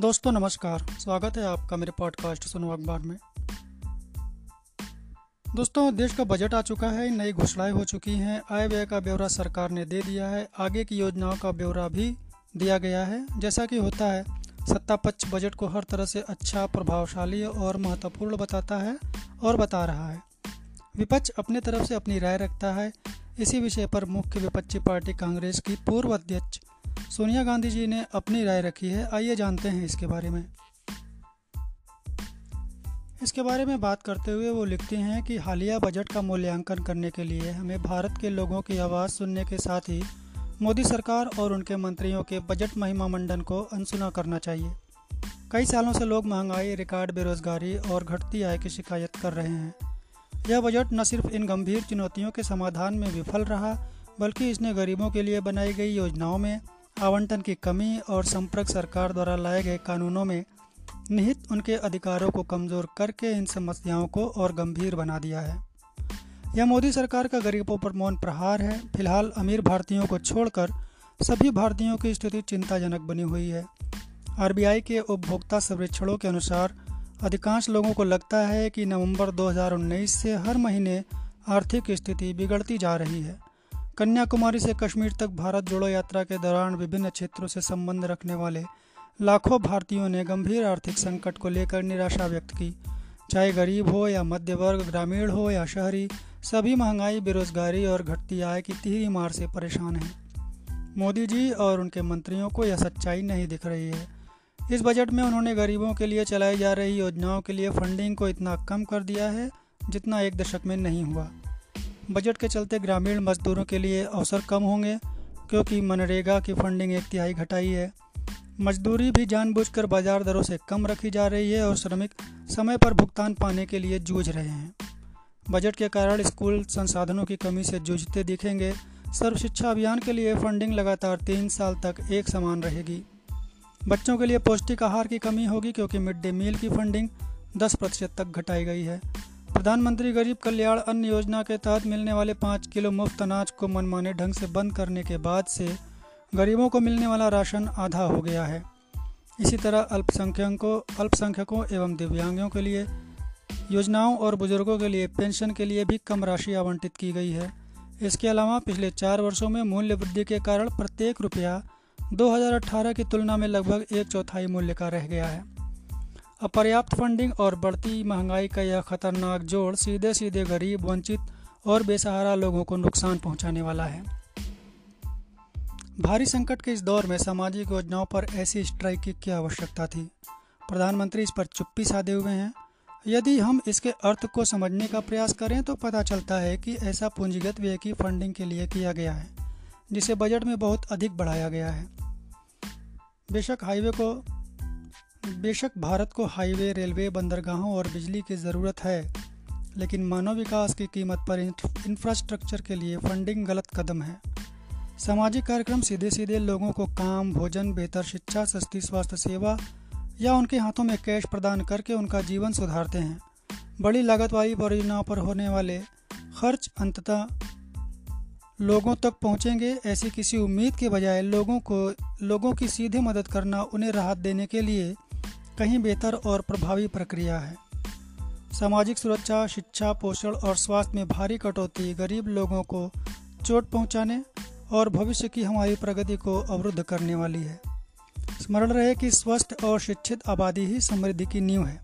दोस्तों, नमस्कार। स्वागत है आपका मेरे पॉडकास्ट सुनो अखबार में। दोस्तों, देश का बजट आ चुका है, नई घोषणाएँ हो चुकी हैं। आय व्यय का ब्यौरा सरकार ने दे दिया है, आगे की योजनाओं का ब्यौरा भी दिया गया है। जैसा कि होता है सत्ता पक्ष बजट को हर तरह से अच्छा प्रभावशाली और महत्वपूर्ण बताता है और बता रहा है। विपक्ष अपने तरफ़ से अपनी राय रखता है। इसी विषय पर मुख्य विपक्षी पार्टी कांग्रेस की पूर्व अध्यक्ष सोनिया गांधी जी ने अपनी राय रखी है। आइए जानते हैं इसके बारे में। इसके बारे में बात करते हुए वो लिखते हैं कि हालिया बजट का मूल्यांकन करने के लिए हमें भारत के लोगों की आवाज़ सुनने के साथ ही मोदी सरकार और उनके मंत्रियों के बजट महिमा मंडन को अनसुना करना चाहिए। कई सालों से लोग महँगाई, रिकॉर्ड बेरोजगारी और घटती आय की शिकायत कर रहे हैं। यह बजट न सिर्फ़ इन गंभीर चुनौतियों के समाधान में विफल रहा, बल्कि इसने गरीबों के लिए बनाई गई योजनाओं में आवंटन की कमी और संपर्क सरकार द्वारा लाए गए कानूनों में निहित उनके अधिकारों को कमज़ोर करके इन समस्याओं को और गंभीर बना दिया है। यह मोदी सरकार का गरीबों पर मौन प्रहार है। फ़िलहाल अमीर भारतीयों को छोड़कर सभी भारतीयों की स्थिति चिंताजनक बनी हुई है। आरबीआई के उपभोक्ता सर्वेक्षणों के अनुसार अधिकांश लोगों को लगता है कि नवंबर 2019 से हर महीने आर्थिक स्थिति बिगड़ती जा रही है। कन्याकुमारी से कश्मीर तक भारत जोड़ो यात्रा के दौरान विभिन्न क्षेत्रों से संबंध रखने वाले लाखों भारतीयों ने गंभीर आर्थिक संकट को लेकर निराशा व्यक्त की। चाहे गरीब हो या मध्य वर्ग ग्रामीण हो या शहरी, सभी महँगाई, बेरोजगारी और घटती आय की तिहरी मार से परेशान हैं। मोदी जी और उनके मंत्रियों को यह सच्चाई नहीं दिख रही है। इस बजट में उन्होंने गरीबों के लिए चलाई जा रही योजनाओं के लिए फंडिंग को इतना कम कर दिया है, जितना एक दशक में नहीं हुआ। बजट के चलते ग्रामीण मजदूरों के लिए अवसर कम होंगे, क्योंकि मनरेगा की फंडिंग एक तिहाई घटाई है। मजदूरी भी जानबूझकर बाज़ार दरों से कम रखी जा रही है और श्रमिक समय पर भुगतान पाने के लिए जूझ रहे हैं। बजट के कारण स्कूल संसाधनों की कमी से जूझते दिखेंगे। सर्व शिक्षा अभियान के लिए फंडिंग लगातार तीन साल तक एक समान रहेगी। बच्चों के लिए पौष्टिक आहार की कमी होगी, क्योंकि मिड डे मील की फंडिंग 10 प्रतिशत तक घटाई गई है। प्रधानमंत्री गरीब कल्याण अन्न योजना के तहत मिलने वाले पाँच किलो मुफ़्त अनाज को मनमाने ढंग से बंद करने के बाद से गरीबों को मिलने वाला राशन आधा हो गया है। इसी तरह अल्पसंख्यकों अल्पसंख्यकों एवं दिव्यांगों के लिए योजनाओं और बुज़ुर्गों के लिए पेंशन के लिए भी कम राशि आवंटित की गई है। इसके अलावा पिछले चार वर्षों में मूल्य वृद्धि के कारण प्रत्येक रुपया 2018 की तुलना में लगभग एक चौथाई मूल्य का रह गया है। अपर्याप्त फंडिंग और बढ़ती महँगाई का यह खतरनाक जोड़ सीधे सीधे गरीब, वंचित और बेसहारा लोगों को नुकसान पहुँचाने वाला है। भारी संकट के इस दौर में सामाजिक योजनाओं पर ऐसी स्ट्राइक की क्या आवश्यकता थी? प्रधानमंत्री इस पर चुप्पी साधे हुए हैं। यदि हम इसके अर्थ को समझने का प्रयास करें तो पता चलता है कि ऐसा पूंजीगत व्यय की फंडिंग के लिए किया गया है, जिसे बजट में बहुत अधिक बढ़ाया गया है। बेशक हाईवे को बेशक भारत को हाईवे, रेलवे, बंदरगाहों और बिजली की ज़रूरत है, लेकिन मानव विकास की कीमत पर इंफ्रास्ट्रक्चर के लिए फंडिंग गलत कदम है। सामाजिक कार्यक्रम सीधे सीधे लोगों को काम, भोजन, बेहतर शिक्षा, सस्ती स्वास्थ्य सेवा या उनके हाथों में कैश प्रदान करके उनका जीवन सुधारते हैं। बड़ी लागत वाली परियोजनाओं पर होने वाले खर्च अंततः लोगों तक पहुँचेंगे, ऐसी किसी उम्मीद के बजाय लोगों को, लोगों की सीधे मदद करना, उन्हें राहत देने के लिए कहीं बेहतर और प्रभावी प्रक्रिया है। सामाजिक सुरक्षा, शिक्षा, पोषण और स्वास्थ्य में भारी कटौती गरीब लोगों को चोट पहुँचाने और भविष्य की हमारी प्रगति को अवरुद्ध करने वाली है। स्मरण रहे कि स्वस्थ और शिक्षित आबादी ही समृद्धि की नींव है।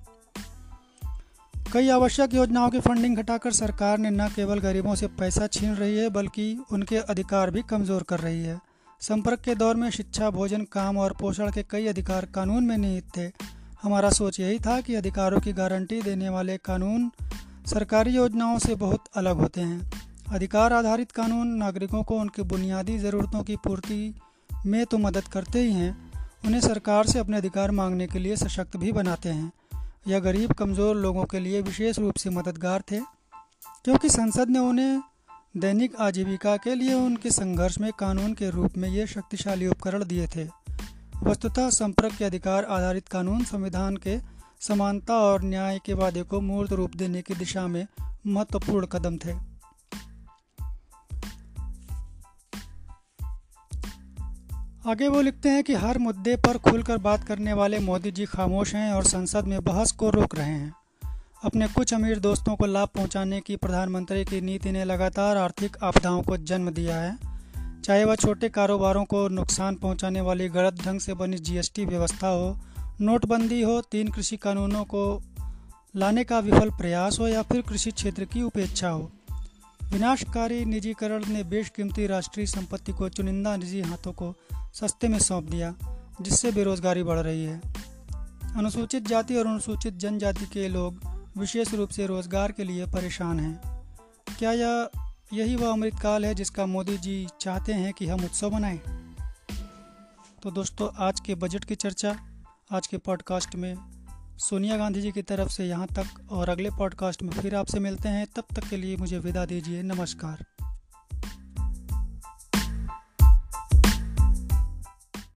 कई आवश्यक योजनाओं की फंडिंग घटाकर सरकार ने न केवल गरीबों से पैसा छीन रही है, बल्कि उनके अधिकार भी कमज़ोर कर रही है। संपर्क के दौर में शिक्षा, भोजन, काम और पोषण के कई अधिकार कानून में निहित थे। हमारा सोच यही था कि अधिकारों की गारंटी देने वाले कानून सरकारी योजनाओं से बहुत अलग होते हैं। अधिकार आधारित कानून नागरिकों को उनकी बुनियादी ज़रूरतों की पूर्ति में तो मदद करते ही हैं, उन्हें सरकार से अपने अधिकार मांगने के लिए सशक्त भी बनाते हैं। यह गरीब, कमज़ोर लोगों के लिए विशेष रूप से मददगार थे, क्योंकि संसद ने उन्हें दैनिक आजीविका के लिए उनके संघर्ष में कानून के रूप में ये शक्तिशाली उपकरण दिए थे। वस्तुतः संपर्क के अधिकार आधारित कानून संविधान के समानता और न्याय के वादे को मूर्त रूप देने की दिशा में महत्वपूर्ण कदम थे। आगे वो लिखते हैं कि हर मुद्दे पर खुलकर बात करने वाले मोदी जी खामोश हैं और संसद में बहस को रोक रहे हैं। अपने कुछ अमीर दोस्तों को लाभ पहुँचाने की प्रधानमंत्री की नीति ने लगातार आर्थिक आपदाओं को जन्म दिया है। चाहे वह छोटे कारोबारों को नुकसान पहुँचाने वाली गलत ढंग से बनी जीएसटी व्यवस्था हो, नोटबंदी हो, तीन कृषि कानूनों को लाने का विफल प्रयास हो या फिर कृषि क्षेत्र की उपेक्षा हो। विनाशकारी निजीकरण ने बेशकीमती राष्ट्रीय संपत्ति को चुनिंदा निजी हाथों को सस्ते में सौंप दिया, जिससे बेरोजगारी बढ़ रही है। अनुसूचित जाति और अनुसूचित जनजाति के लोग विशेष रूप से रोज़गार के लिए परेशान हैं। क्या यह यही वह अमृतकाल है जिसका मोदी जी चाहते हैं कि हम उत्सव मनाएँ। तो दोस्तों, आज के बजट की चर्चा, आज के पॉडकास्ट में सोनिया गांधी जी की तरफ़ से यहाँ तक और अगले पॉडकास्ट में फिर आपसे मिलते हैं। तब तक के लिए मुझे विदा दीजिए। नमस्कार।